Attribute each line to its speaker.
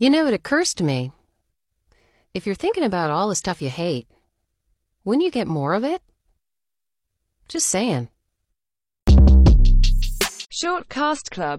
Speaker 1: You know, it occurs to me if you're thinking about all the stuff you hate, wouldn't you get more of it? Just saying.
Speaker 2: Short Cast Club